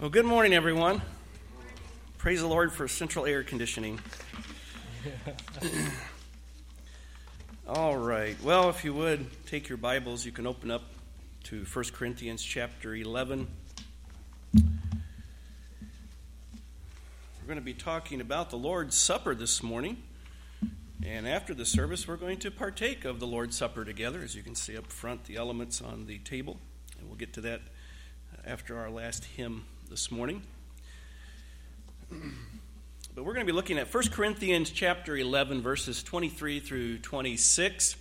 Well, good morning, everyone. Praise the Lord for central air conditioning. All right. Well, if you would take your Bibles, you can open up to 1 Corinthians chapter 11. We're going to be talking about the Lord's Supper this morning. And after the service, we're going to partake of the Lord's Supper together. As you can see up front, the elements on the table. And we'll get to that after our last hymn this morning. But we're going to be looking at 1 Corinthians chapter 11 verses 23 through 26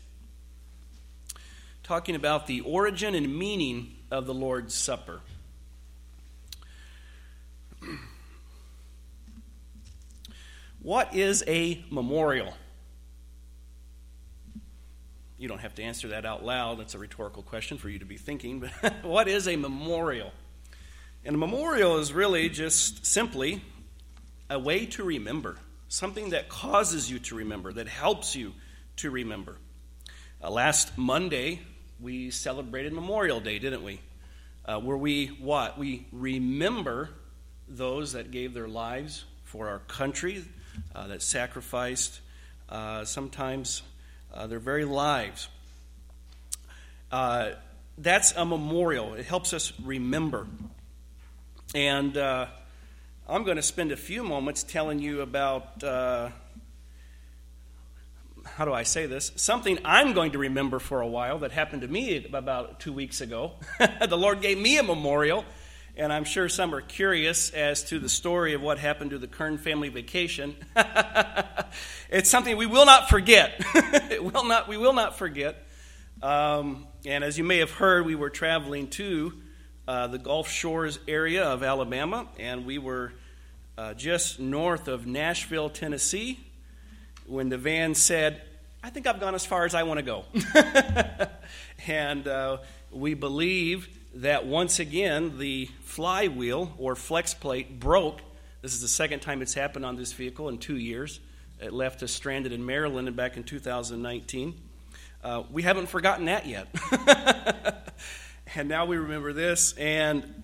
talking about the origin and meaning of the Lord's Supper. What is a memorial? You don't have to answer that out loud. That's a rhetorical question for you to be thinking. But what is a memorial? And a memorial is really just simply a way to remember, something that causes you to remember, that helps you to remember. Uh, last Monday, we celebrated Memorial Day, didn't we? Uh, where we what? We remember those that gave their lives for our country, uh, that sacrificed uh, sometimes uh, their very lives. Uh, that's a memorial. It helps us remember. And uh, I'm going to spend a few moments telling you about, uh, how do I say this? Something I'm going to remember for a while that happened to me about two weeks ago. the Lord gave me a memorial, and I'm sure some are curious as to the story of what happened to the Kern family vacation. it's something we will not forget. will not, we will not forget. Um, and as you may have heard, we were traveling to uh, the Gulf Shores area of Alabama, and we were uh, just north of Nashville, Tennessee, when the van said, I think I've gone as far as I want to go. and uh, we believe that once again the flywheel or flex plate broke. This is the second time it's happened on this vehicle in two years. It left us stranded in Maryland back in 2019. Uh, we haven't forgotten that yet. and now we remember this. And,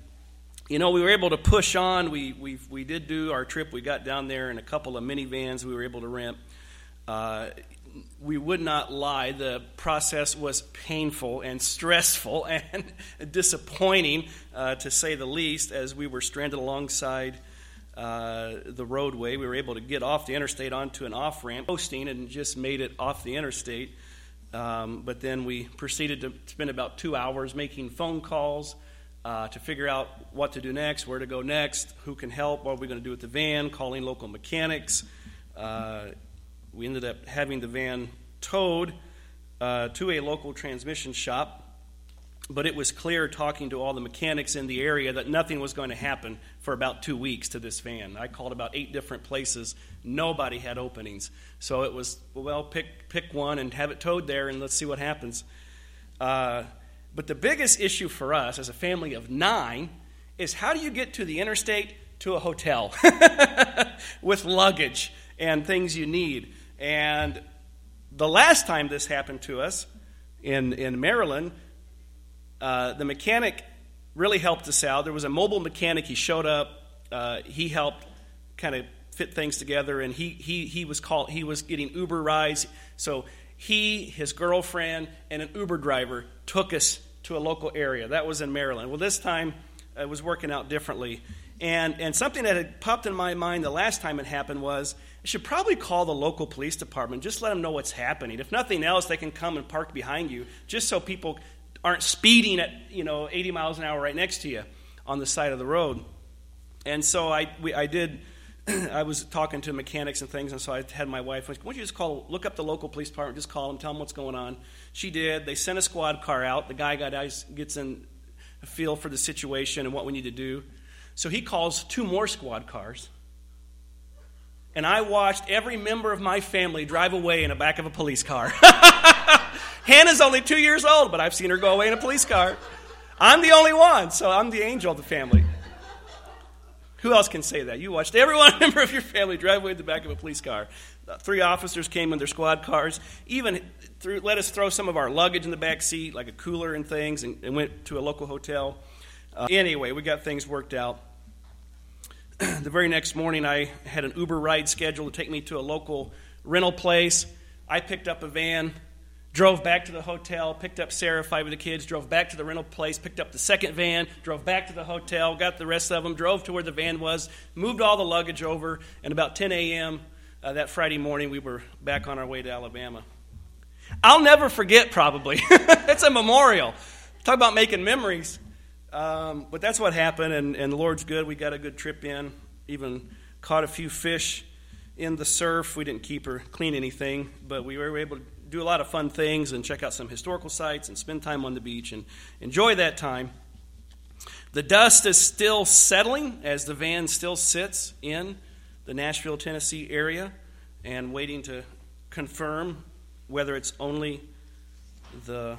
you know, we were able to push on. We, we, we did do our trip. We got down there in a couple of minivans we were able to rent. Uh, we would not lie, the process was painful and stressful and disappointing, uh, to say the least, as we were stranded alongside uh, the roadway. We were able to get off the interstate onto an off ramp, posting, and just made it off the interstate. Um, but then we proceeded to spend about two hours making phone calls uh, to figure out what to do next, where to go next, who can help, what are we going to do with the van, calling local mechanics. We ended up having the van towed uh, to a local transmission shop but it was clear talking to all the mechanics in the area that nothing was going to happen for about two weeks to this van. I called about eight different places. Nobody had openings. So it was, well, pick, pick one and have it towed there and let's see what happens. Uh, but the biggest issue for us as a family of nine is how do you get to the interstate to a hotel with luggage and things you need? And the last time this happened to us in, in Maryland, uh, the mechanic really helped us out. There was a mobile mechanic. He showed up. Uh, he helped kind of fit things together, and he he he was called. He was getting Uber rides. So he, his girlfriend, and an Uber driver took us to a local area. That was in Maryland. Well, this time it was working out differently. And, and something that had popped in my mind the last time it happened was I should probably call the local police department. Just let them know what's happening. If nothing else, they can come and park behind you just so people aren't speeding at you know 80 miles an hour right next to you on the side of the road. And so I, we, I did. I was talking to mechanics and things, and so I had my wife. Why don't you just call, look up the local police department, just call them, tell them what's going on. She did. They sent a squad car out. The guy got gets in a feel for the situation and what we need to do. So he calls two more squad cars. And I watched every member of my family drive away in the back of a police car. Hannah's only two years old, but I've seen her go away in a police car. I'm the only one, so I'm the angel of the family. Who else can say that? You watched every one member of your family drive away in the back of a police car. Uh, three officers came in their squad cars, even threw, let us throw some of our luggage in the back seat, like a cooler and things, and, and went to a local hotel. Uh, anyway, we got things worked out. the very next morning, I had an Uber ride scheduled to take me to a local rental place. I picked up a van, drove back to the hotel, picked up Sarah, five of the kids, drove back to the rental place, picked up the second van, drove back to the hotel, got the rest of them, drove to where the van was, moved all the luggage over, and about 10 a.m. Uh, that Friday morning, we were back on our way to Alabama. I'll never forget, probably. it's a memorial. Talk about making memories. Um, but that's what happened, and, and the Lord's good. We got a good trip in, even caught a few fish in the surf. We didn't keep or clean anything, but we were able to do a lot of fun things and check out some historical sites and spend time on the beach and enjoy that time. The dust is still settling as the van still sits in the Nashville, Tennessee area and waiting to confirm whether it's only the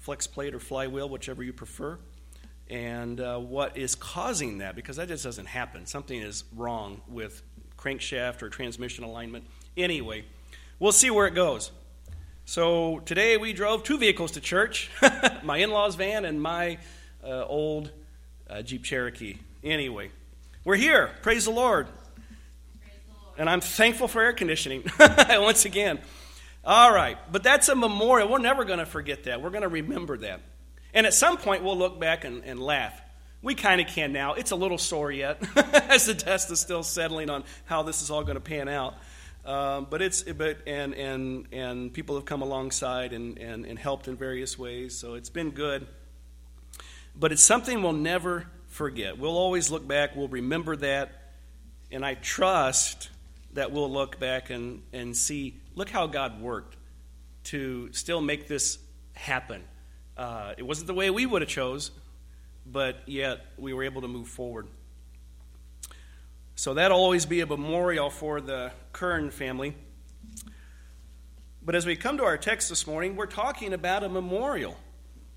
flex plate or flywheel, whichever you prefer, and uh, what is causing that, because that just doesn't happen. Something is wrong with crankshaft or transmission alignment. Anyway, we'll see where it goes. So today we drove two vehicles to church my in law's van and my uh, old uh, Jeep Cherokee. Anyway, we're here. Praise the Lord. Praise the Lord. And I'm thankful for air conditioning once again. All right, but that's a memorial. We're never going to forget that. We're going to remember that. And at some point, we'll look back and, and laugh. We kind of can now. It's a little sore yet, as the test is still settling on how this is all going to pan out. Um, but it's but and and and people have come alongside and, and and helped in various ways. So it's been good. But it's something we'll never forget. We'll always look back. We'll remember that, and I trust that we'll look back and and see. Look how God worked to still make this happen. Uh, it wasn't the way we would have chose, but yet we were able to move forward. So that'll always be a memorial for the Kern family. But as we come to our text this morning, we're talking about a memorial.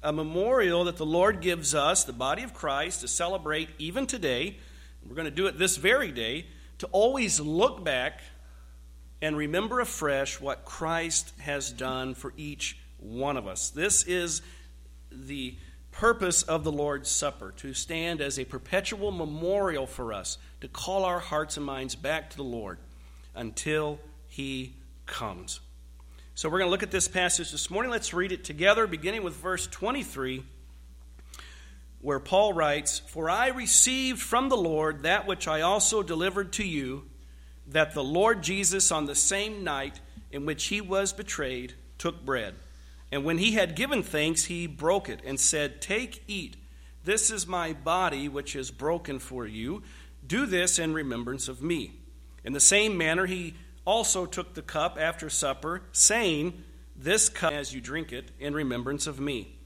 A memorial that the Lord gives us, the body of Christ, to celebrate even today. We're going to do it this very day, to always look back and remember afresh what Christ has done for each one of us. This is the purpose of the Lord's Supper to stand as a perpetual memorial for us, to call our hearts and minds back to the Lord until He comes. So we're going to look at this passage this morning. Let's read it together, beginning with verse 23, where Paul writes For I received from the Lord that which I also delivered to you, that the Lord Jesus, on the same night in which he was betrayed, took bread. And when he had given thanks, he broke it and said, Take, eat. This is my body, which is broken for you. Do this in remembrance of me. In the same manner, he also took the cup after supper, saying, This cup, as you drink it, in remembrance of me.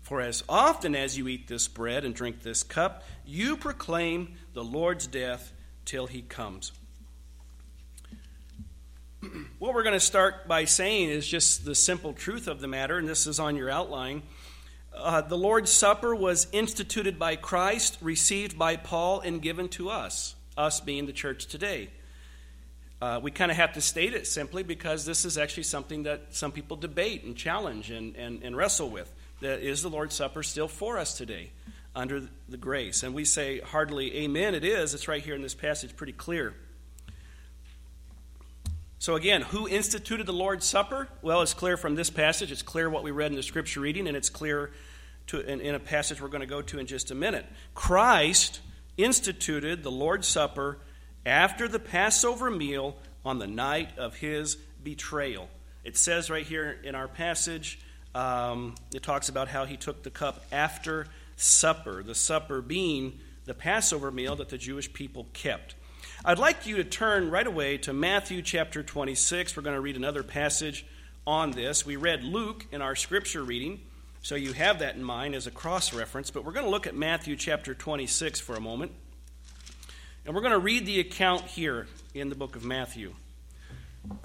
For as often as you eat this bread and drink this cup, you proclaim the Lord's death till he comes what we're going to start by saying is just the simple truth of the matter, and this is on your outline. Uh, the Lord's Supper was instituted by Christ, received by Paul, and given to us, us being the church today. Uh, we kind of have to state it simply because this is actually something that some people debate and challenge and, and, and wrestle with. That is the Lord's Supper still for us today under the grace? And we say heartily, amen, it is. It's right here in this passage, pretty clear. So, again, who instituted the Lord's Supper? Well, it's clear from this passage. It's clear what we read in the scripture reading, and it's clear to, in, in a passage we're going to go to in just a minute. Christ instituted the Lord's Supper after the Passover meal on the night of his betrayal. It says right here in our passage, um, it talks about how he took the cup after supper, the supper being the Passover meal that the Jewish people kept. I'd like you to turn right away to Matthew chapter 26. We're going to read another passage on this. We read Luke in our scripture reading, so you have that in mind as a cross reference, but we're going to look at Matthew chapter 26 for a moment. And we're going to read the account here in the book of Matthew.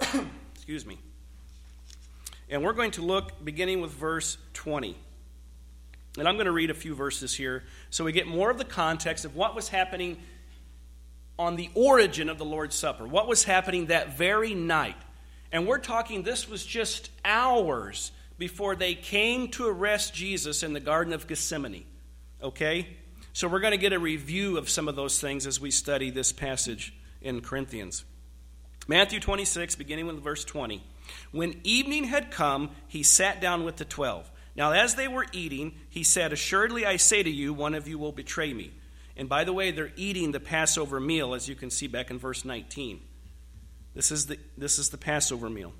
Excuse me. And we're going to look beginning with verse 20. And I'm going to read a few verses here so we get more of the context of what was happening on the origin of the Lord's Supper, what was happening that very night. And we're talking, this was just hours before they came to arrest Jesus in the Garden of Gethsemane. Okay? So we're going to get a review of some of those things as we study this passage in Corinthians. Matthew 26, beginning with verse 20. When evening had come, he sat down with the twelve. Now, as they were eating, he said, Assuredly I say to you, one of you will betray me. And by the way, they're eating the Passover meal, as you can see back in verse 19. This is the, this is the Passover meal.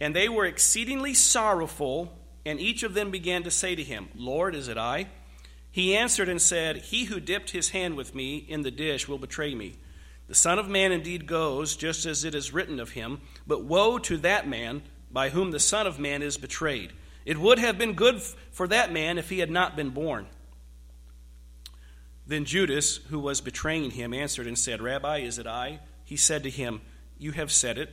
And they were exceedingly sorrowful, and each of them began to say to him, Lord, is it I? He answered and said, He who dipped his hand with me in the dish will betray me. The Son of Man indeed goes, just as it is written of him, but woe to that man by whom the Son of Man is betrayed. It would have been good for that man if he had not been born. Then Judas, who was betraying him, answered and said, Rabbi, is it I? He said to him, You have said it.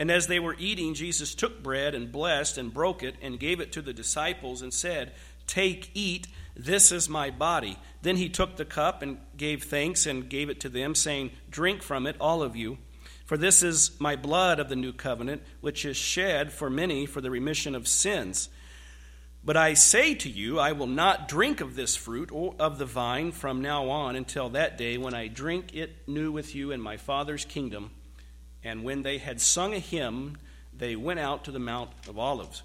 And as they were eating, Jesus took bread and blessed and broke it and gave it to the disciples and said, Take, eat, this is my body. Then he took the cup and gave thanks and gave it to them, saying, Drink from it, all of you. For this is my blood of the new covenant, which is shed for many for the remission of sins. But I say to you, I will not drink of this fruit or of the vine from now on until that day when I drink it new with you in my Father's kingdom. And when they had sung a hymn, they went out to the Mount of Olives.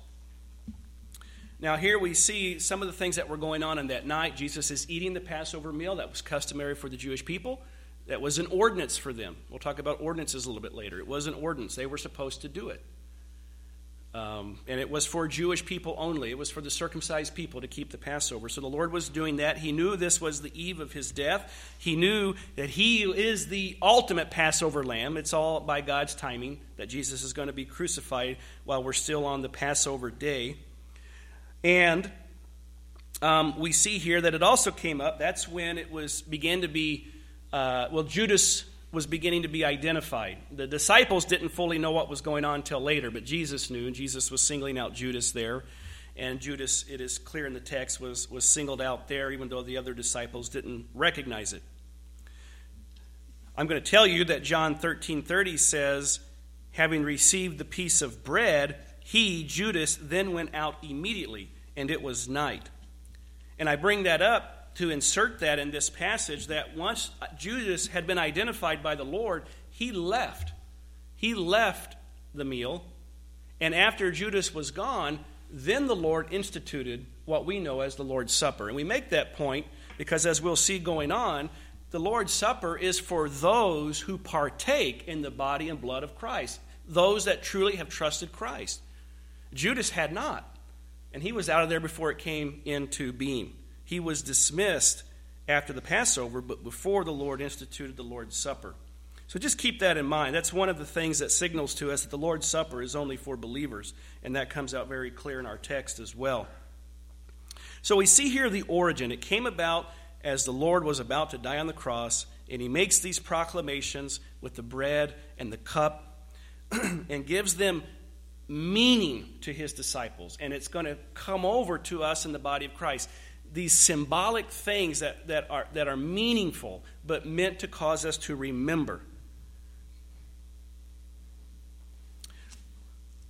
Now, here we see some of the things that were going on in that night. Jesus is eating the Passover meal that was customary for the Jewish people. That was an ordinance for them. We'll talk about ordinances a little bit later. It was an ordinance, they were supposed to do it. Um, and it was for Jewish people only. It was for the circumcised people to keep the Passover. So the Lord was doing that. He knew this was the eve of his death. He knew that he is the ultimate Passover lamb. It's all by God's timing that Jesus is going to be crucified while we're still on the Passover day. And um, we see here that it also came up. That's when it was began to be, uh, well, Judas was beginning to be identified. The disciples didn't fully know what was going on until later, but Jesus knew, and Jesus was singling out Judas there. And Judas, it is clear in the text, was, was singled out there, even though the other disciples didn't recognize it. I'm going to tell you that John 13 30 says, having received the piece of bread, he, Judas, then went out immediately and it was night. And I bring that up to insert that in this passage that once Judas had been identified by the Lord, he left. He left the meal. And after Judas was gone, then the Lord instituted what we know as the Lord's Supper. And we make that point because, as we'll see going on, the Lord's Supper is for those who partake in the body and blood of Christ, those that truly have trusted Christ. Judas had not and he was out of there before it came into being. He was dismissed after the Passover, but before the Lord instituted the Lord's Supper. So just keep that in mind. That's one of the things that signals to us that the Lord's Supper is only for believers, and that comes out very clear in our text as well. So we see here the origin. It came about as the Lord was about to die on the cross, and he makes these proclamations with the bread and the cup and gives them meaning to his disciples, and it's going to come over to us in the body of Christ. These symbolic things that, that, are, that are meaningful, but meant to cause us to remember.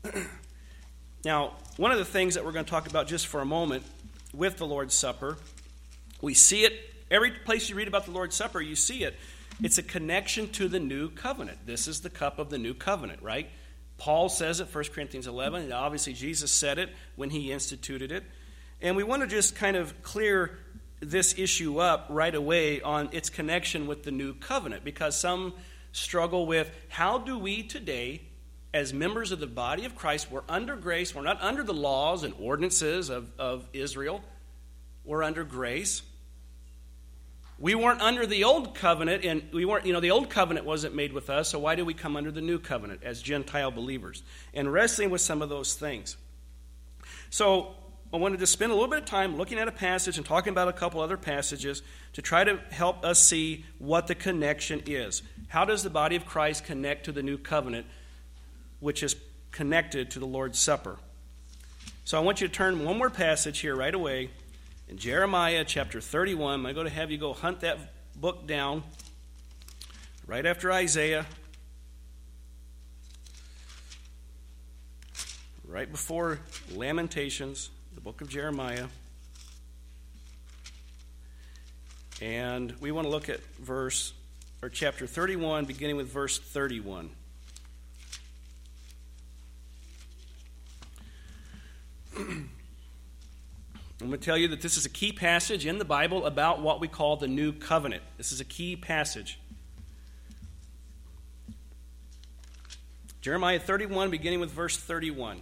now, one of the things that we're going to talk about just for a moment with the Lord's Supper, we see it every place you read about the Lord's Supper, you see it. It's a connection to the new covenant. This is the cup of the new covenant, right? Paul says it, 1 Corinthians 11, and obviously Jesus said it when he instituted it. And we want to just kind of clear this issue up right away on its connection with the new covenant because some struggle with how do we today, as members of the body of Christ, we're under grace, we're not under the laws and ordinances of, of Israel, we're under grace. We weren't under the old covenant, and we weren't, you know, the old covenant wasn't made with us, so why do we come under the new covenant as Gentile believers? And wrestling with some of those things. So I wanted to spend a little bit of time looking at a passage and talking about a couple other passages to try to help us see what the connection is. How does the body of Christ connect to the new covenant, which is connected to the Lord's Supper? So I want you to turn one more passage here right away in Jeremiah chapter 31. I'm going to have you go hunt that book down right after Isaiah, right before Lamentations, book of Jeremiah. And we want to look at verse or chapter 31, beginning with verse 31. I'm going to tell you that this is a key passage in the Bible about what we call the new covenant. This is a key passage. Jeremiah 31, beginning with verse 31.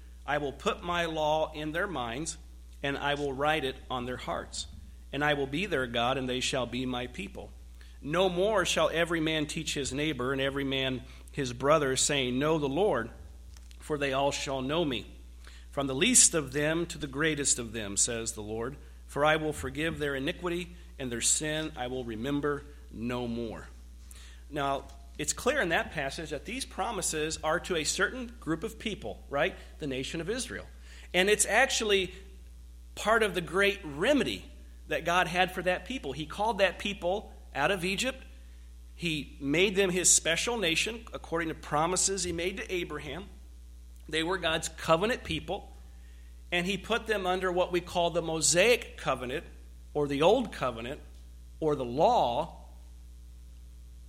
I will put my law in their minds, and I will write it on their hearts. And I will be their God, and they shall be my people. No more shall every man teach his neighbor, and every man his brother, saying, Know the Lord, for they all shall know me. From the least of them to the greatest of them, says the Lord. For I will forgive their iniquity, and their sin I will remember no more. Now, it's clear in that passage that these promises are to a certain group of people, right? The nation of Israel. And it's actually part of the great remedy that God had for that people. He called that people out of Egypt. He made them his special nation according to promises he made to Abraham. They were God's covenant people. And he put them under what we call the Mosaic covenant or the Old covenant or the law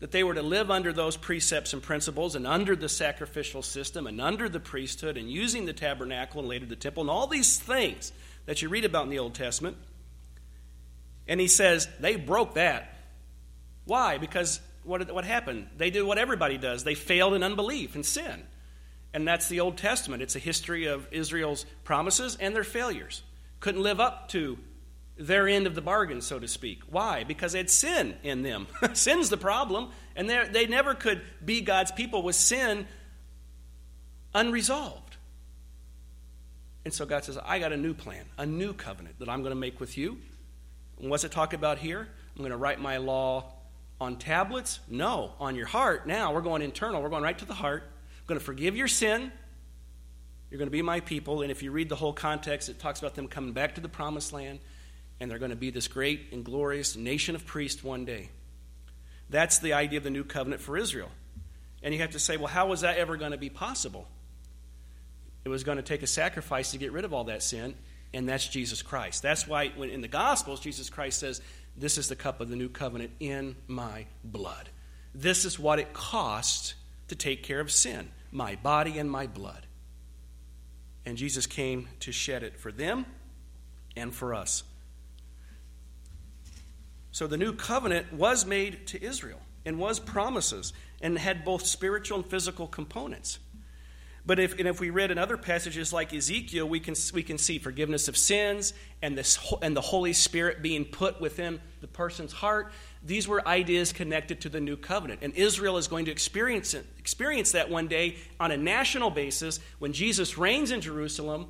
that they were to live under those precepts and principles and under the sacrificial system and under the priesthood and using the tabernacle and later the temple and all these things that you read about in the Old Testament. And he says they broke that. Why? Because what, what happened? They did what everybody does they failed in unbelief and sin. And that's the Old Testament. It's a history of Israel's promises and their failures. Couldn't live up to their end of the bargain, so to speak. Why? Because they had sin in them. Sin's the problem, and they never could be God's people with sin unresolved. And so God says, I got a new plan, a new covenant that I'm going to make with you. And what's it talk about here? I'm going to write my law on tablets? No, on your heart. Now we're going internal. We're going right to the heart. I'm going to forgive your sin. You're going to be my people. And if you read the whole context, it talks about them coming back to the promised land and they're going to be this great and glorious nation of priests one day. That's the idea of the new covenant for Israel. And you have to say, well, how was that ever going to be possible? It was going to take a sacrifice to get rid of all that sin, and that's Jesus Christ. That's why when in the Gospels, Jesus Christ says, This is the cup of the new covenant in my blood. This is what it costs to take care of sin, my body and my blood. And Jesus came to shed it for them and for us. So the new covenant was made to Israel and was promises and had both spiritual and physical components. But if, and if we read in other passages like Ezekiel, we can, we can see forgiveness of sins and, this, and the Holy Spirit being put within the person's heart. These were ideas connected to the new covenant. And Israel is going to experience, it, experience that one day on a national basis when Jesus reigns in Jerusalem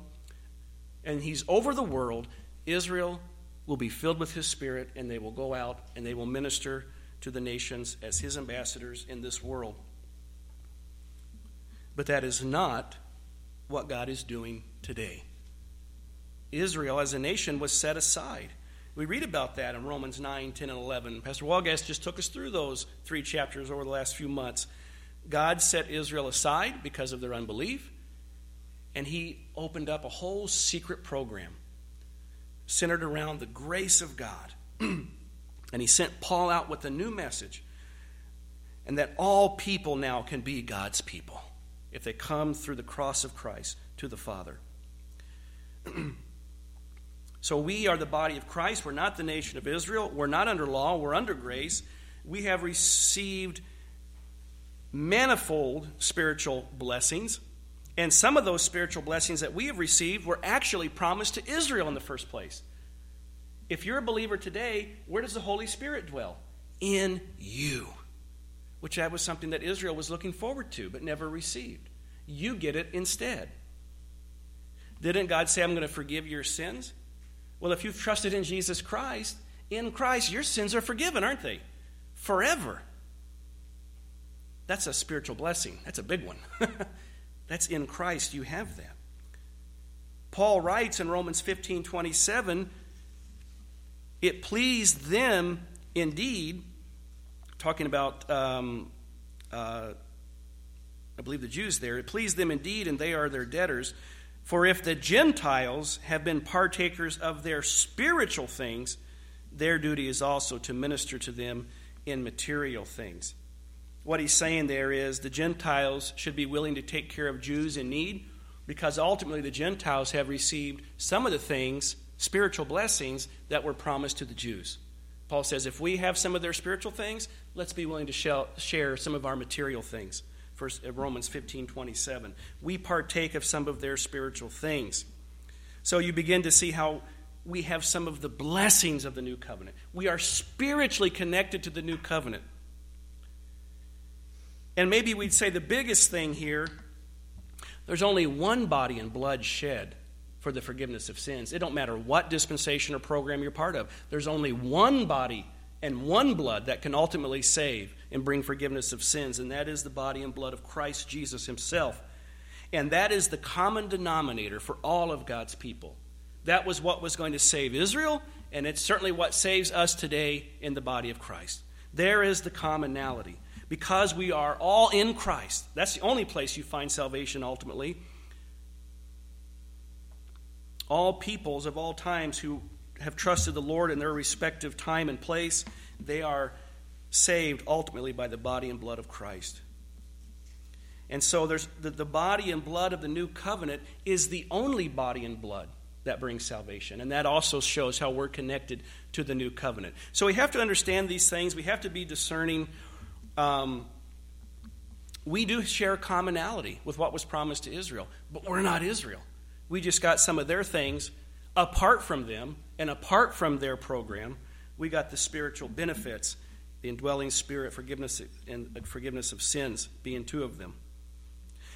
and he's over the world. Israel will be filled with his spirit, and they will go out and they will minister to the nations as his ambassadors in this world. But that is not what God is doing today. Israel as a nation was set aside. We read about that in Romans 9, 10, and 11. Pastor Walgast just took us through those three chapters over the last few months. God set Israel aside because of their unbelief, and he opened up a whole secret program centered around the grace of God. and he sent Paul out with a new message, and that all people now can be God's people if they come through the cross of Christ to the Father. so we are the body of Christ. We're not the nation of Israel. We're not under law. We're under grace. We have received manifold spiritual blessings. And some of those spiritual blessings that we have received were actually promised to Israel in the first place. If you're a believer today, where does the Holy Spirit dwell? In you. Which that was something that Israel was looking forward to but never received. You get it instead. Didn't God say, I'm going to forgive your sins? Well, if you've trusted in Jesus Christ In Christ, your sins are forgiven, aren't they? Forever. That's a spiritual blessing. That's a big one. That's in Christ, you have that. Paul writes in Romans 15 27, it pleased them indeed, talking about, um, uh, I believe the Jews there, it pleased them indeed, and they are their debtors. For if the Gentiles have been partakers of their spiritual things, their duty is also to minister to them in material things. What he's saying there is the Gentiles should be willing to take care of Jews in need because ultimately the Gentiles have received some of the things, spiritual blessings, that were promised to the Jews. Paul says if we have some of their spiritual things, let's be willing to share some of our material things. First, uh, Romans 15 27. We partake of some of their spiritual things. So you begin to see how we have some of the blessings of the new covenant. We are spiritually connected to the new covenant. And maybe we'd say the biggest thing here there's only one body and blood shed for the forgiveness of sins. It don't matter what dispensation or program you're part of. There's only one body and one blood that can ultimately save and bring forgiveness of sins, and that is the body and blood of Christ Jesus himself. And that is the common denominator for all of God's people. That was what was going to save Israel, and it's certainly what saves us today in the body of Christ. There is the commonality because we are all in Christ. That's the only place you find salvation ultimately. All peoples of all times who have trusted the Lord in their respective time and place, they are saved ultimately by the body and blood of Christ. And so there's the, the body and blood of the new covenant is the only body and blood that brings salvation. And that also shows how we're connected to the new covenant. So we have to understand these things. We have to be discerning um, we do share commonality with what was promised to Israel, but we're not Israel. We just got some of their things apart from them and apart from their program. We got the spiritual benefits, the indwelling spirit, forgiveness, and forgiveness of sins being two of them.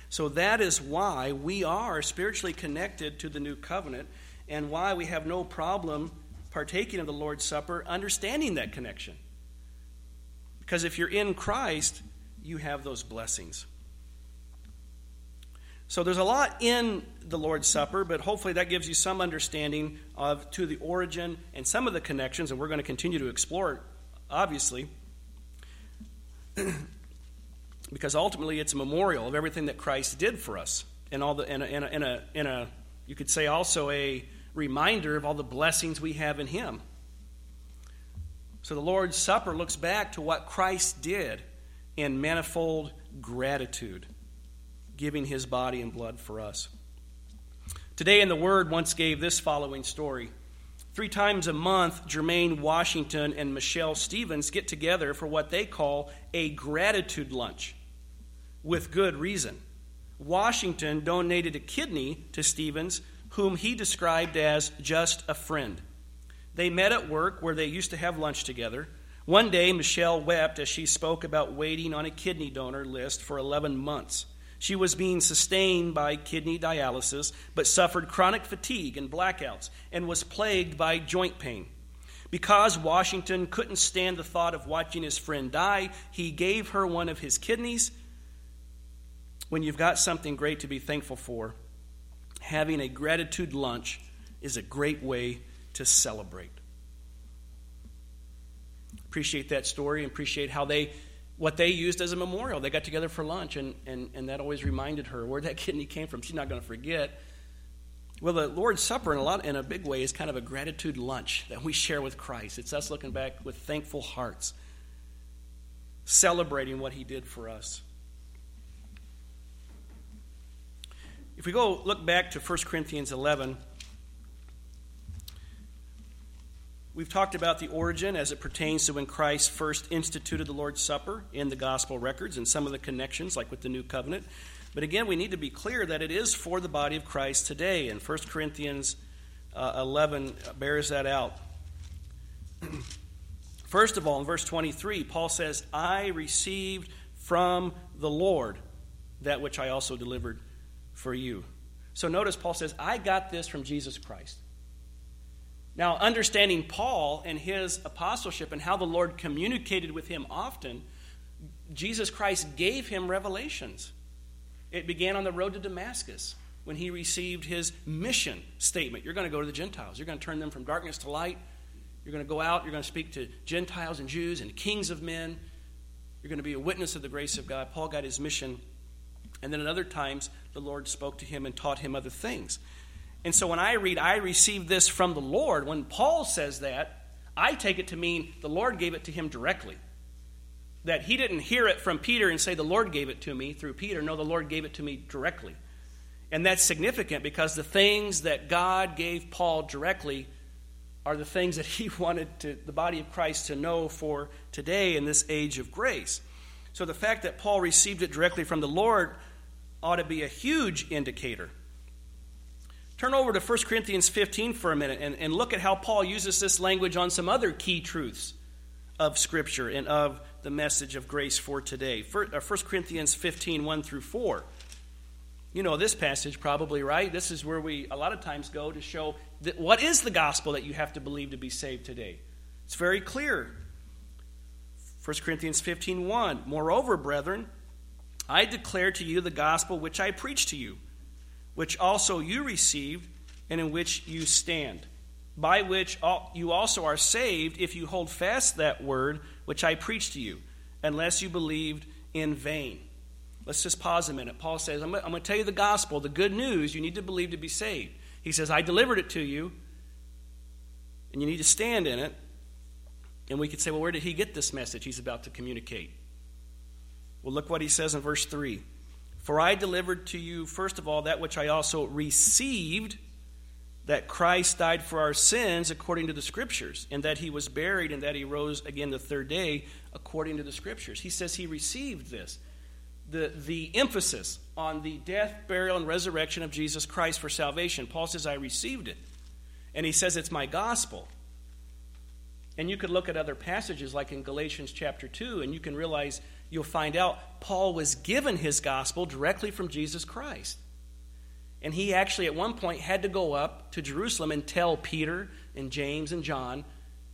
So that is why we are spiritually connected to the new covenant and why we have no problem partaking of the Lord's Supper, understanding that connection. Because if you're in Christ, you have those blessings. So there's a lot in the Lord's Supper, but hopefully that gives you some understanding of to the origin and some of the connections, and we're going to continue to explore it, obviously. because ultimately it's a memorial of everything that Christ did for us. And all the and a, and a, and a, a you could say also a reminder of all the blessings we have in him. So the Lord's Supper looks back to what Christ did in manifold gratitude, giving his body and blood for us. Today in the Word once gave this following story. Three times a month, Jermaine Washington and Michelle Stevens get together for what they call a gratitude lunch, with good reason. Washington donated a kidney to Stevens, whom he described as just a friend. They met at work where they used to have lunch together. One day, Michelle wept as she spoke about waiting on a kidney donor list for 11 months. She was being sustained by kidney dialysis, but suffered chronic fatigue and blackouts and was plagued by joint pain. Because Washington couldn't stand the thought of watching his friend die, he gave her one of his kidneys. When you've got something great to be thankful for, having a gratitude lunch is a great way to celebrate. Appreciate that story and appreciate how they what they used as a memorial. They got together for lunch, and, and, and that always reminded her where that kidney came from. She's not going to forget. Well, the Lord's Supper, in a lot, in a big way, is kind of a gratitude lunch that we share with Christ. It's us looking back with thankful hearts, celebrating what He did for us. If we go look back to 1 Corinthians 11, We've talked about the origin as it pertains to when Christ first instituted the Lord's Supper in the gospel records and some of the connections, like with the new covenant. But again, we need to be clear that it is for the body of Christ today, and 1 Corinthians uh, 11 bears that out. First of all, in verse 23, Paul says, I received from the Lord that which I also delivered for you. So notice Paul says, I got this from Jesus Christ. Now, understanding Paul and his apostleship and how the Lord communicated with him often, Jesus Christ gave him revelations. It began on the road to Damascus when he received his mission statement. You're going to go to the Gentiles, you're going to turn them from darkness to light. You're going to go out, you're going to speak to Gentiles and Jews and kings of men. You're going to be a witness of the grace of God. Paul got his mission. And then at other times, the Lord spoke to him and taught him other things. And so when I read, I received this from the Lord, when Paul says that, I take it to mean the Lord gave it to him directly. That he didn't hear it from Peter and say, The Lord gave it to me through Peter. No, the Lord gave it to me directly. And that's significant because the things that God gave Paul directly are the things that he wanted to, the body of Christ to know for today in this age of grace. So the fact that Paul received it directly from the Lord ought to be a huge indicator. Turn over to 1 Corinthians 15 for a minute and, and look at how Paul uses this language on some other key truths of Scripture and of the message of grace for today. 1 uh, Corinthians 15, 1 through 4. You know this passage probably, right? This is where we a lot of times go to show that what is the gospel that you have to believe to be saved today. It's very clear. 1 Corinthians 15, 1. Moreover, brethren, I declare to you the gospel which I preached to you which also you received and in which you stand, by which you also are saved if you hold fast that word which I preached to you, unless you believed in vain. Let's just pause a minute. Paul says, I'm going to tell you the gospel, the good news you need to believe to be saved. He says, I delivered it to you, and you need to stand in it. And we could say, well, where did he get this message he's about to communicate? Well, look what he says in verse 3. For I delivered to you, first of all, that which I also received that Christ died for our sins according to the Scriptures, and that he was buried, and that he rose again the third day according to the Scriptures. He says he received this. The, the emphasis on the death, burial, and resurrection of Jesus Christ for salvation. Paul says, I received it. And he says it's my gospel. And you could look at other passages like in Galatians chapter 2, and you can realize you'll find out Paul was given his gospel directly from Jesus Christ. And he actually, at one point, had to go up to Jerusalem and tell Peter and James and John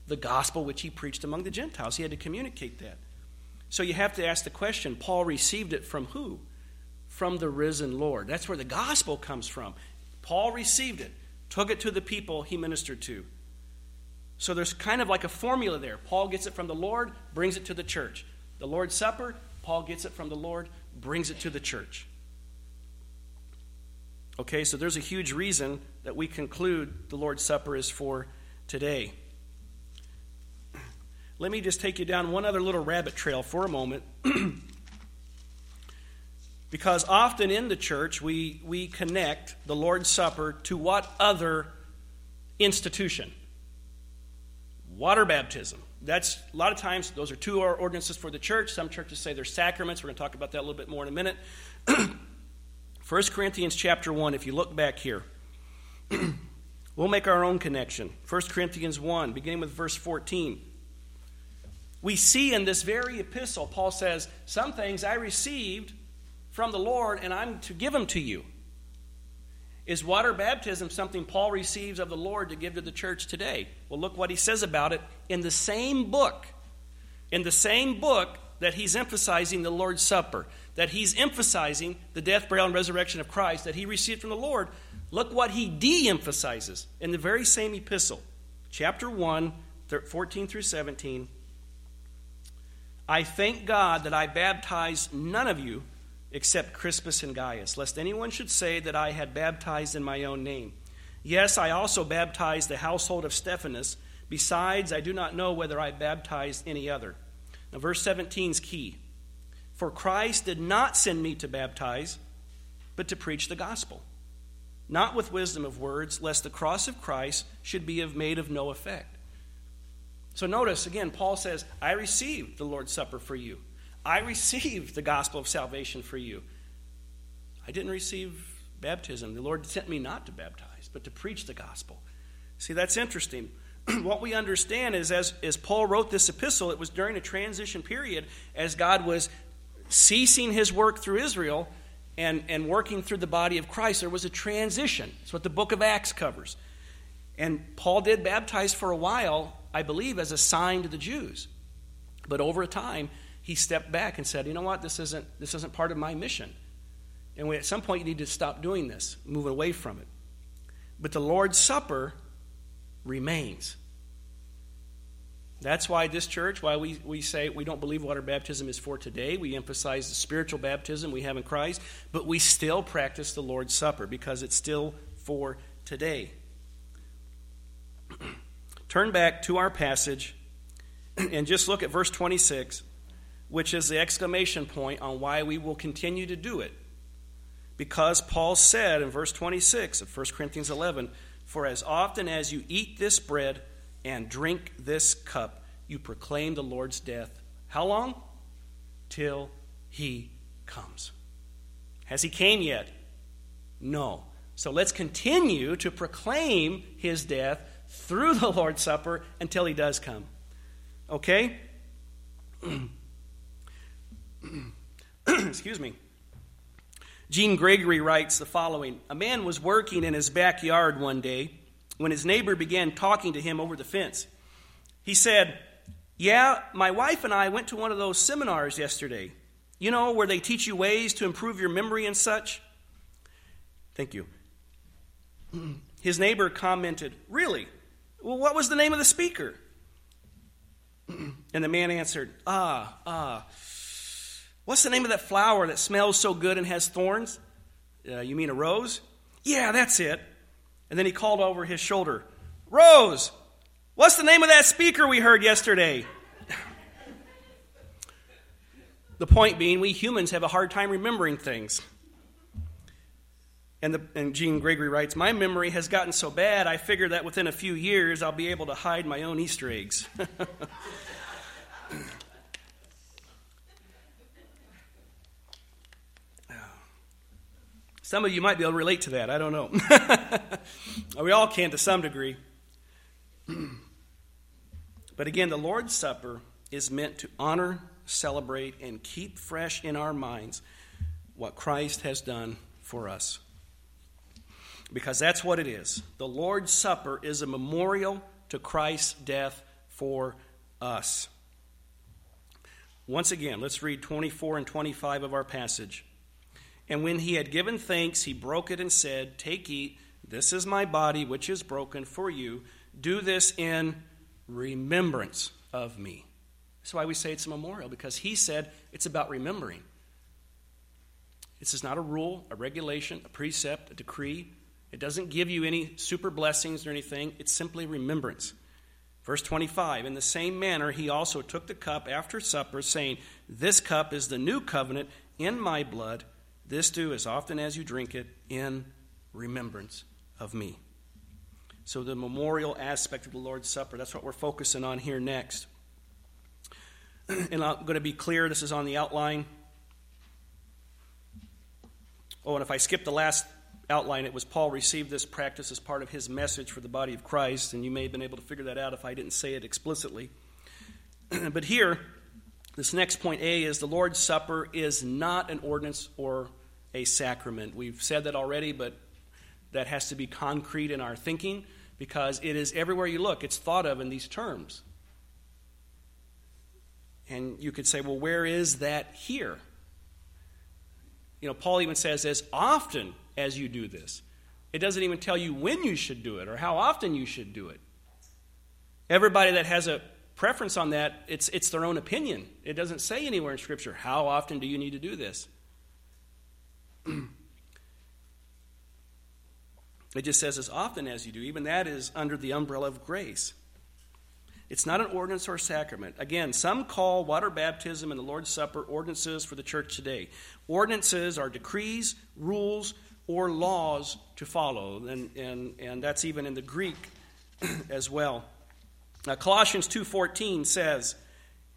the gospel which he preached among the Gentiles. He had to communicate that. So you have to ask the question Paul received it from who? From the risen Lord. That's where the gospel comes from. Paul received it, took it to the people he ministered to. So there's kind of like a formula there. Paul gets it from the Lord, brings it to the church. The Lord's Supper, Paul gets it from the Lord, brings it to the church. Okay, so there's a huge reason that we conclude the Lord's Supper is for today. Let me just take you down one other little rabbit trail for a moment. because often in the church, we, we connect the Lord's Supper to what other institution? Water baptism. That's a lot of times those are two ordinances for the church. Some churches say they're sacraments. We're going to talk about that a little bit more in a minute. 1 Corinthians chapter 1, if you look back here, we'll make our own connection. 1 Corinthians 1, beginning with verse 14. We see in this very epistle, Paul says, Some things I received from the Lord, and I'm to give them to you. Is water baptism something Paul receives of the Lord to give to the church today? Well, look what he says about it in the same book. In the same book that he's emphasizing the Lord's Supper, that he's emphasizing the death, burial, and resurrection of Christ that he received from the Lord. Look what he de emphasizes in the very same epistle, chapter 1, 14 through 17. I thank God that I baptized none of you except Crispus and Gaius, lest anyone should say that I had baptized in my own name. Yes, I also baptized the household of Stephanas. Besides, I do not know whether I baptized any other. Now, verse 17 is key. For Christ did not send me to baptize, but to preach the gospel, not with wisdom of words, lest the cross of Christ should be of made of no effect. So notice again, Paul says, I received the Lord's Supper for you. I received the gospel of salvation for you. I didn't receive baptism. The Lord sent me not to baptize, but to preach the gospel. See, that's interesting. what we understand is as, as Paul wrote this epistle, it was during a transition period as God was ceasing his work through Israel and, and working through the body of Christ. There was a transition. That's what the book of Acts covers. And Paul did baptize for a while, I believe, as a sign to the Jews. But over time, he stepped back and said, You know what? This isn't, this isn't part of my mission. And we, at some point, you need to stop doing this, move away from it. But the Lord's Supper remains. That's why this church, why we, we say we don't believe water baptism is for today. We emphasize the spiritual baptism we have in Christ, but we still practice the Lord's Supper because it's still for today. Turn back to our passage and just look at verse 26, which is the exclamation point on why we will continue to do it. Because Paul said in verse 26 of 1 Corinthians 11, For as often as you eat this bread and drink this cup, you proclaim the Lord's death. How long? Till he comes. Has he came yet? No. So let's continue to proclaim his death through the Lord's Supper until he does come. Okay? Excuse me. Gene Gregory writes the following A man was working in his backyard one day when his neighbor began talking to him over the fence. He said, Yeah, my wife and I went to one of those seminars yesterday. You know, where they teach you ways to improve your memory and such? Thank you. His neighbor commented, Really? Well, what was the name of the speaker? And the man answered, Ah, ah. What's the name of that flower that smells so good and has thorns? Uh, you mean a rose? Yeah, that's it. And then he called over his shoulder, Rose, what's the name of that speaker we heard yesterday? the point being, we humans have a hard time remembering things. And, the, and Gene Gregory writes, My memory has gotten so bad, I figure that within a few years I'll be able to hide my own Easter eggs. Some of you might be able to relate to that. I don't know. we all can to some degree. but again, the Lord's Supper is meant to honor, celebrate, and keep fresh in our minds what Christ has done for us. Because that's what it is. The Lord's Supper is a memorial to Christ's death for us. Once again, let's read 24 and 25 of our passage. And when he had given thanks, he broke it and said, Take, eat, this is my body, which is broken for you. Do this in remembrance of me. That's why we say it's a memorial, because he said it's about remembering. This is not a rule, a regulation, a precept, a decree. It doesn't give you any super blessings or anything. It's simply remembrance. Verse 25 In the same manner, he also took the cup after supper, saying, This cup is the new covenant in my blood. This do as often as you drink it in remembrance of me. So, the memorial aspect of the Lord's Supper, that's what we're focusing on here next. and I'm going to be clear, this is on the outline. Oh, and if I skip the last outline, it was Paul received this practice as part of his message for the body of Christ, and you may have been able to figure that out if I didn't say it explicitly. but here, this next point A is the Lord's Supper is not an ordinance or a sacrament. We've said that already, but that has to be concrete in our thinking because it is everywhere you look, it's thought of in these terms. And you could say, well, where is that here? You know, Paul even says, as often as you do this. It doesn't even tell you when you should do it or how often you should do it. Everybody that has a preference on that, it's, it's their own opinion. It doesn't say anywhere in Scripture, how often do you need to do this? it just says, as often as you do. Even that is under the umbrella of grace. It's not an ordinance or sacrament. Again, some call water baptism and the Lord's Supper ordinances for the church today. Ordinances are decrees, rules, or laws to follow, and, and, and that's even in the Greek as well. Now, Colossians 2:14 says,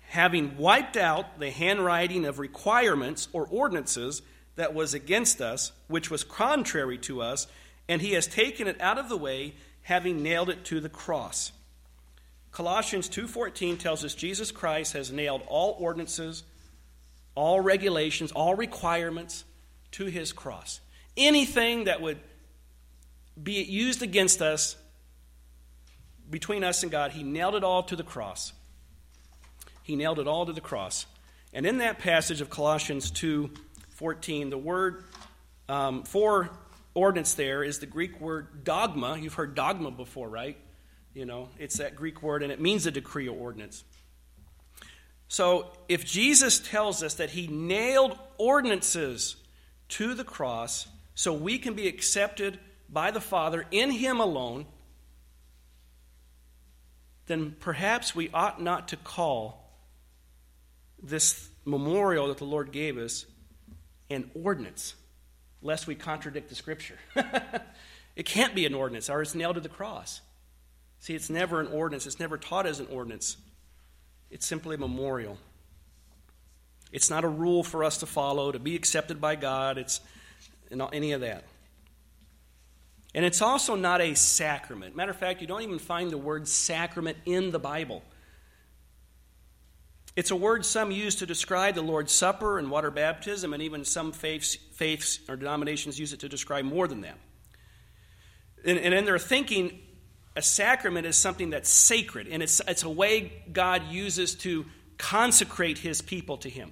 "Having wiped out the handwriting of requirements or ordinances that was against us, which was contrary to us, and he has taken it out of the way, having nailed it to the cross." Colossians 2:14 tells us Jesus Christ has nailed all ordinances, all regulations, all requirements to his cross. Anything that would be used against us between us and God. He nailed it all to the cross. He nailed it all to the cross. And in that passage of Colossians 2 14, the word um, for ordinance there is the Greek word dogma. You've heard dogma before, right? You know, it's that Greek word, and it means a decree or ordinance. So if Jesus tells us that he nailed ordinances to the cross so we can be accepted by the Father in him alone, then perhaps we ought not to call this memorial that the Lord gave us an ordinance, lest we contradict the Scripture. it can't be an ordinance, or it's nailed to the cross. See, it's never an ordinance, it's never taught as an ordinance. It's simply a memorial. It's not a rule for us to follow, to be accepted by God. It's any of that. And it's also not a sacrament. Matter of fact, you don't even find the word sacrament in the Bible. It's a word some use to describe the Lord's Supper and water baptism, and even some faiths, faiths or denominations use it to describe more than that. And, and in their thinking, a sacrament is something that's sacred, and it's, it's a way God uses to consecrate his people to him.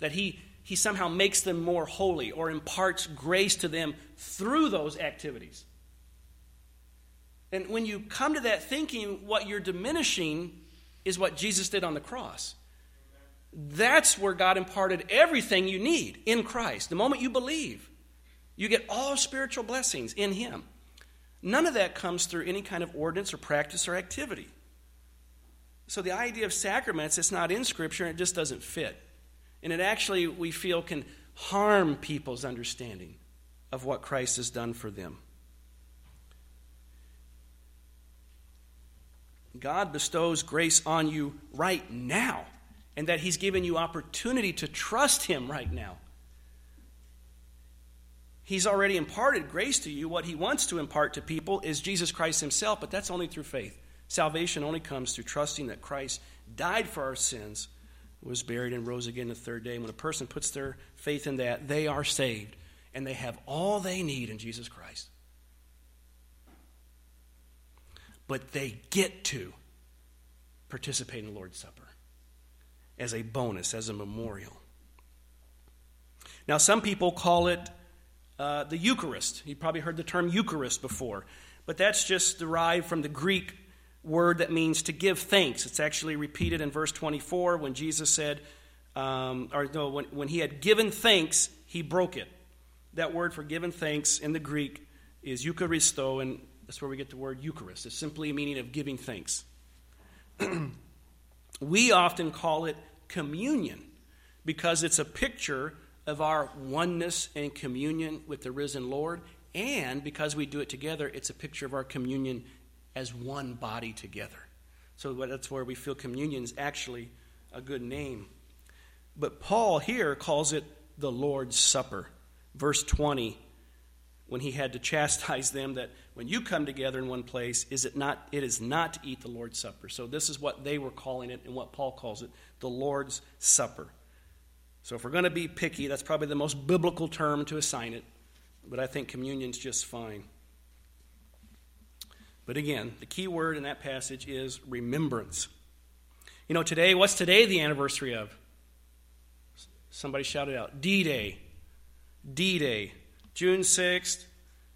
That he, he somehow makes them more holy or imparts grace to them through those activities. And when you come to that thinking, what you're diminishing is what Jesus did on the cross. That's where God imparted everything you need in Christ. The moment you believe, you get all spiritual blessings in Him. None of that comes through any kind of ordinance or practice or activity. So the idea of sacraments, it's not in Scripture and it just doesn't fit. And it actually, we feel, can harm people's understanding of what Christ has done for them. God bestows grace on you right now, and that He's given you opportunity to trust Him right now. He's already imparted grace to you. What he wants to impart to people is Jesus Christ himself, but that's only through faith. Salvation only comes through trusting that Christ died for our sins, was buried, and rose again the third day. And when a person puts their faith in that, they are saved, and they have all they need in Jesus Christ. But they get to participate in the Lord's Supper as a bonus, as a memorial. Now, some people call it uh, the Eucharist. You've probably heard the term Eucharist before, but that's just derived from the Greek word that means to give thanks. It's actually repeated in verse 24 when Jesus said, um, or no, when, when he had given thanks, he broke it. That word for given thanks in the Greek is Eucharisto, and that's where we get the word Eucharist. It's simply a meaning of giving thanks. we often call it communion because it's a picture of our oneness and communion with the risen Lord. And because we do it together, it's a picture of our communion as one body together. So that's where we feel communion is actually a good name. But Paul here calls it the Lord's Supper. Verse 20, when he had to chastise them that when you come together in one place, is it not it is not to eat the Lord's Supper. So this is what they were calling it and what Paul calls it, the Lord's Supper. So if we're going to be picky, that's probably the most biblical term to assign it, but I think communion's just fine. But again, the key word in that passage is remembrance. You know, today, what's today the anniversary of? Somebody shouted out D-Day. D Day. June 6th,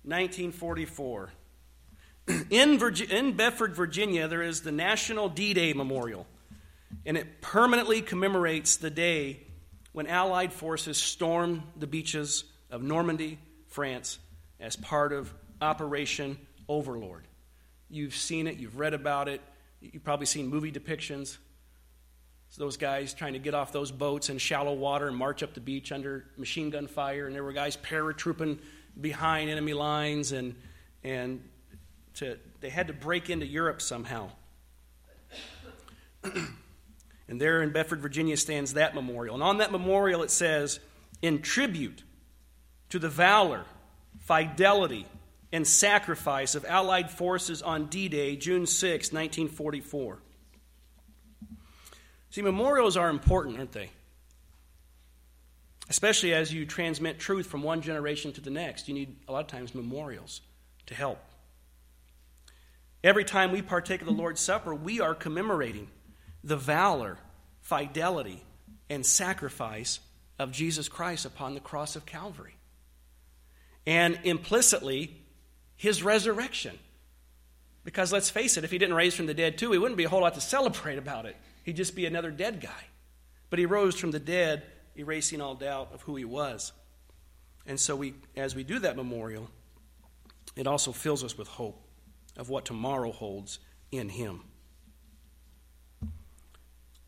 1944. In, Virgi- in Bedford, Virginia, there is the National D Day Memorial, and it permanently commemorates the day when Allied forces stormed the beaches of Normandy, France, as part of Operation Overlord. You've seen it, you've read about it, you've probably seen movie depictions. So those guys trying to get off those boats in shallow water and march up the beach under machine gun fire, and there were guys paratrooping behind enemy lines, and, and to, they had to break into Europe somehow. And there in Bedford, Virginia stands that memorial. And on that memorial it says, in tribute to the valor, fidelity, and sacrifice of Allied forces on D Day, June 6, 1944. See, memorials are important, aren't they? Especially as you transmit truth from one generation to the next. You need, a lot of times, memorials to help. Every time we partake of the Lord's Supper, we are commemorating the valor, fidelity, and sacrifice of Jesus Christ upon the cross of Calvary. And implicitly, his resurrection. Because let's face it, if he didn't raise from the dead too, he wouldn't be a whole lot to celebrate about it. He'd just be another dead guy. But he rose from the dead, erasing all doubt of who he was. And so we as we do that memorial, it also fills us with hope of what tomorrow holds in him.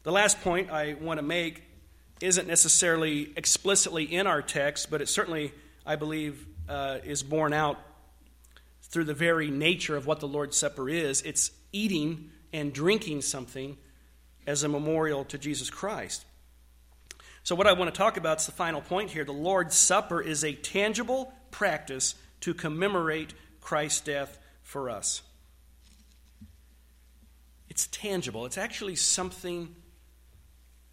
The last point I want to make isn't necessarily explicitly in our text, but it certainly, I believe, uh, is borne out through the very nature of what the Lord's Supper is. It's eating and drinking something as a memorial to Jesus Christ. So, what I want to talk about is the final point here. The Lord's Supper is a tangible practice to commemorate Christ's death for us. It's tangible, it's actually something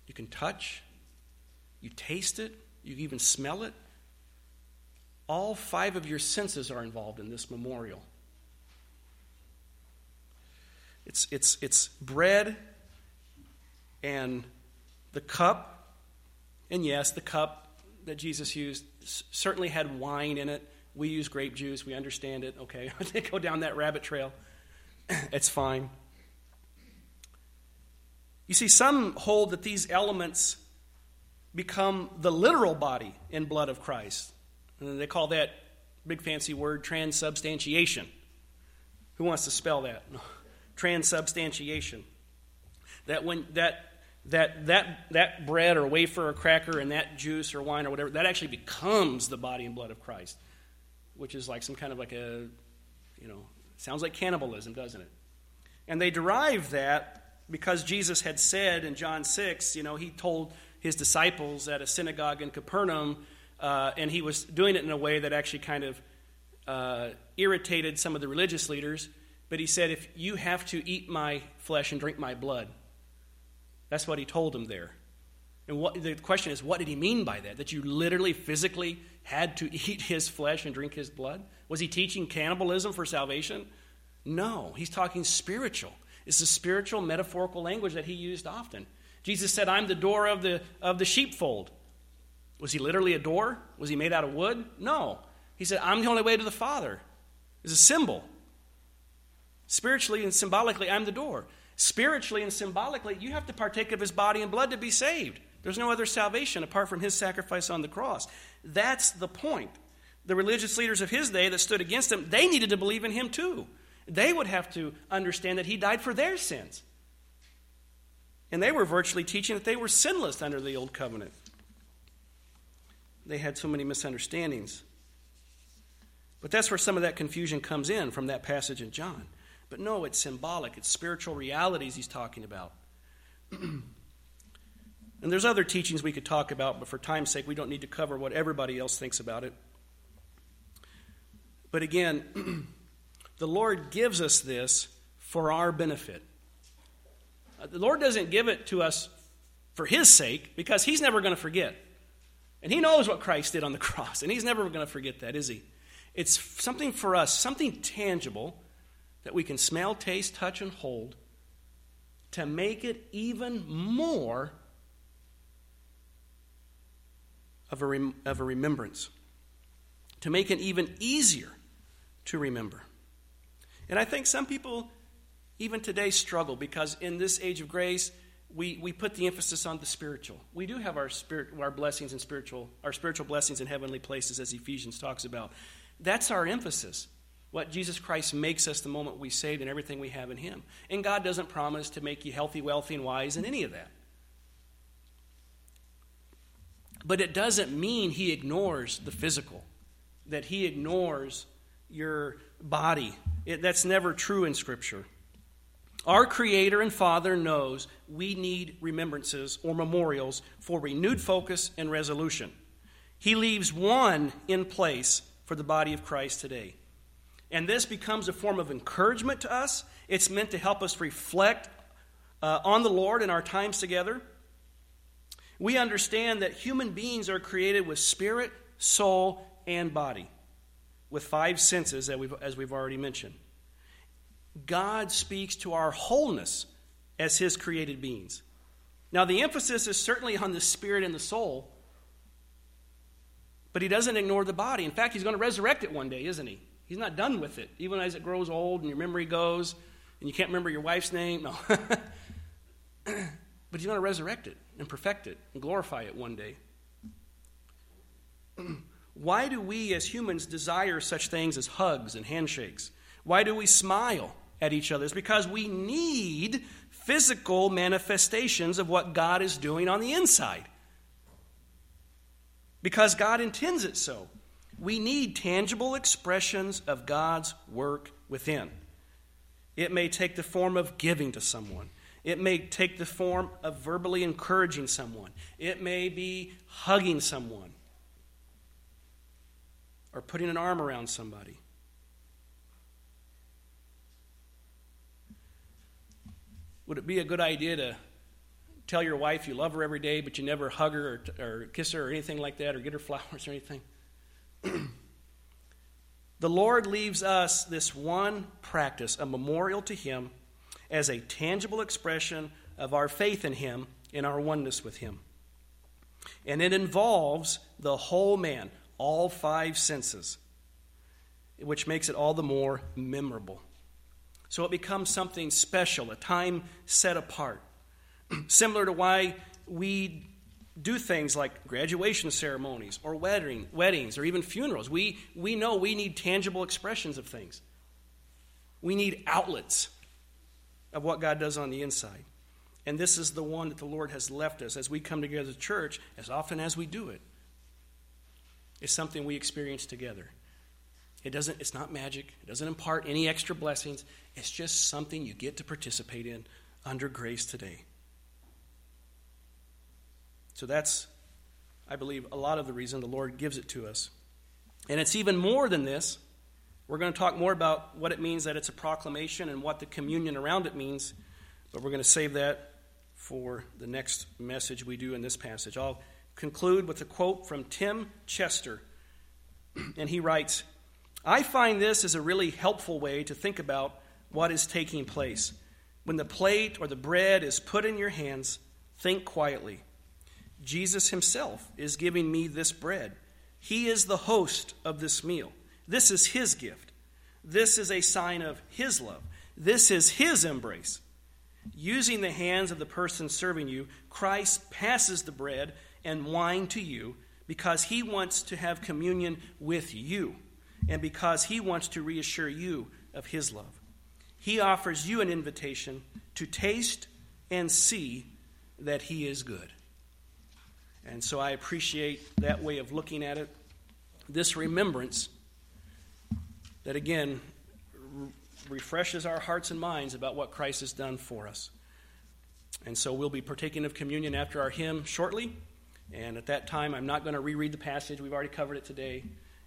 you can touch, you taste it, you even smell it. All five of your senses are involved in this memorial. It's, it's, it's bread and the cup. And yes, the cup that Jesus used certainly had wine in it. We use grape juice. We understand it. Okay. they go down that rabbit trail. it's fine. You see, some hold that these elements become the literal body and blood of Christ. And they call that big fancy word transubstantiation. Who wants to spell that? transubstantiation. That when that that that that bread or wafer or cracker and that juice or wine or whatever that actually becomes the body and blood of Christ, which is like some kind of like a you know sounds like cannibalism, doesn't it? And they derive that because Jesus had said in John 6, you know, he told his disciples at a synagogue in Capernaum, uh, and he was doing it in a way that actually kind of uh, irritated some of the religious leaders. But he said, If you have to eat my flesh and drink my blood, that's what he told them there. And what, the question is, what did he mean by that? That you literally, physically had to eat his flesh and drink his blood? Was he teaching cannibalism for salvation? No, he's talking spiritual. It's a spiritual, metaphorical language that he used often. Jesus said, I'm the door of the, of the sheepfold. Was he literally a door? Was he made out of wood? No. He said, I'm the only way to the Father. It's a symbol. Spiritually and symbolically, I'm the door. Spiritually and symbolically, you have to partake of his body and blood to be saved. There's no other salvation apart from his sacrifice on the cross. That's the point. The religious leaders of his day that stood against him, they needed to believe in him too. They would have to understand that he died for their sins. And they were virtually teaching that they were sinless under the old covenant. They had so many misunderstandings. But that's where some of that confusion comes in from that passage in John. But no, it's symbolic, it's spiritual realities he's talking about. and there's other teachings we could talk about, but for time's sake, we don't need to cover what everybody else thinks about it. But again, the Lord gives us this for our benefit. Uh, the Lord doesn't give it to us for His sake because He's never going to forget. And He knows what Christ did on the cross, and He's never going to forget that, is He? It's something for us, something tangible that we can smell, taste, touch, and hold to make it even more of a, rem- of a remembrance, to make it even easier to remember. And I think some people, even today, struggle because in this age of grace, we, we put the emphasis on the spiritual. We do have our spirit, our blessings and spiritual, our spiritual blessings in heavenly places, as Ephesians talks about. That's our emphasis. What Jesus Christ makes us the moment we saved and everything we have in Him. And God doesn't promise to make you healthy, wealthy, and wise in any of that. But it doesn't mean He ignores the physical, that He ignores your body it, that's never true in Scripture. Our Creator and Father knows we need remembrances or memorials for renewed focus and resolution. He leaves one in place for the body of Christ today. And this becomes a form of encouragement to us. It's meant to help us reflect uh, on the Lord in our times together. We understand that human beings are created with spirit, soul, and body with five senses, as we've, as we've already mentioned. God speaks to our wholeness as His created beings. Now, the emphasis is certainly on the spirit and the soul, but He doesn't ignore the body. In fact, He's going to resurrect it one day, isn't He? He's not done with it, even as it grows old and your memory goes and you can't remember your wife's name. No. but He's going to resurrect it and perfect it and glorify it one day. Why do we as humans desire such things as hugs and handshakes? Why do we smile at each other? It's because we need physical manifestations of what God is doing on the inside. Because God intends it so. We need tangible expressions of God's work within. It may take the form of giving to someone. It may take the form of verbally encouraging someone. It may be hugging someone or putting an arm around somebody. Would it be a good idea to tell your wife you love her every day, but you never hug her or, or kiss her or anything like that, or get her flowers or anything? the Lord leaves us this one practice, a memorial to Him, as a tangible expression of our faith in Him, in our oneness with Him. And it involves the whole man, all five senses, which makes it all the more memorable. So it becomes something special, a time set apart. Similar to why we do things like graduation ceremonies or wedding, weddings or even funerals. We, we know we need tangible expressions of things. We need outlets of what God does on the inside. And this is the one that the Lord has left us as we come together as a church, as often as we do it. it is something we experience together. It doesn't, it's not magic. It doesn't impart any extra blessings. It's just something you get to participate in under grace today. So that's, I believe, a lot of the reason the Lord gives it to us. And it's even more than this. We're going to talk more about what it means that it's a proclamation and what the communion around it means, but we're going to save that for the next message we do in this passage. I'll conclude with a quote from Tim Chester. And he writes I find this is a really helpful way to think about what is taking place. When the plate or the bread is put in your hands, think quietly. Jesus himself is giving me this bread. He is the host of this meal. This is his gift. This is a sign of his love. This is his embrace. Using the hands of the person serving you, Christ passes the bread and wine to you because he wants to have communion with you and because he wants to reassure you of his love. He offers you an invitation to taste and see that he is good. And so I appreciate that way of looking at it. This remembrance that, again, refreshes our hearts and minds about what Christ has done for us. And so we'll be partaking of communion after our hymn shortly. And at that time, I'm not going to reread the passage. We've already covered it today.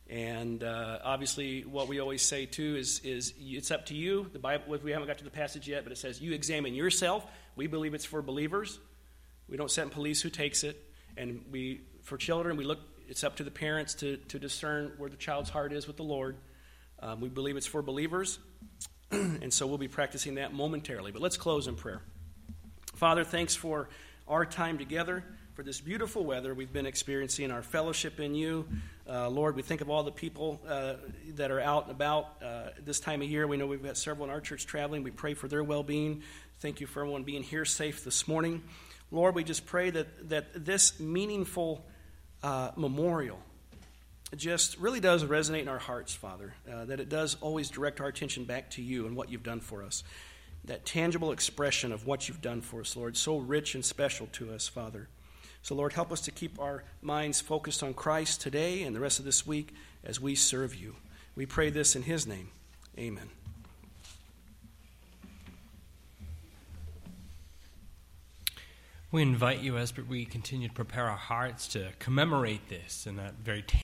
And uh, obviously, what we always say too is, is it's up to you. The Bible, we haven't got to the passage yet, but it says you examine yourself. We believe it's for believers. We don't send police who takes it. And we, for children, we look. It's up to the parents to, to discern where the child's heart is with the Lord. Um, we believe it's for believers, and so we'll be practicing that momentarily. But let's close in prayer. Father, thanks for our time together for this beautiful weather we've been experiencing, our fellowship in you. Uh, Lord, we think of all the people uh, that are out and about uh, this time of year. We know we've got several in our church traveling. We pray for their well being. Thank you for everyone being here safe this morning. Lord, we just pray that, that this meaningful uh, memorial just really does resonate in our hearts, Father, uh, that it does always direct our attention back to you and what you've done for us. That tangible expression of what you've done for us, Lord, so rich and special to us, Father. So, Lord, help us to keep our minds focused on Christ today and the rest of this week as we serve you. We pray this in His name. Amen. We invite you as we continue to prepare our hearts to commemorate this in that very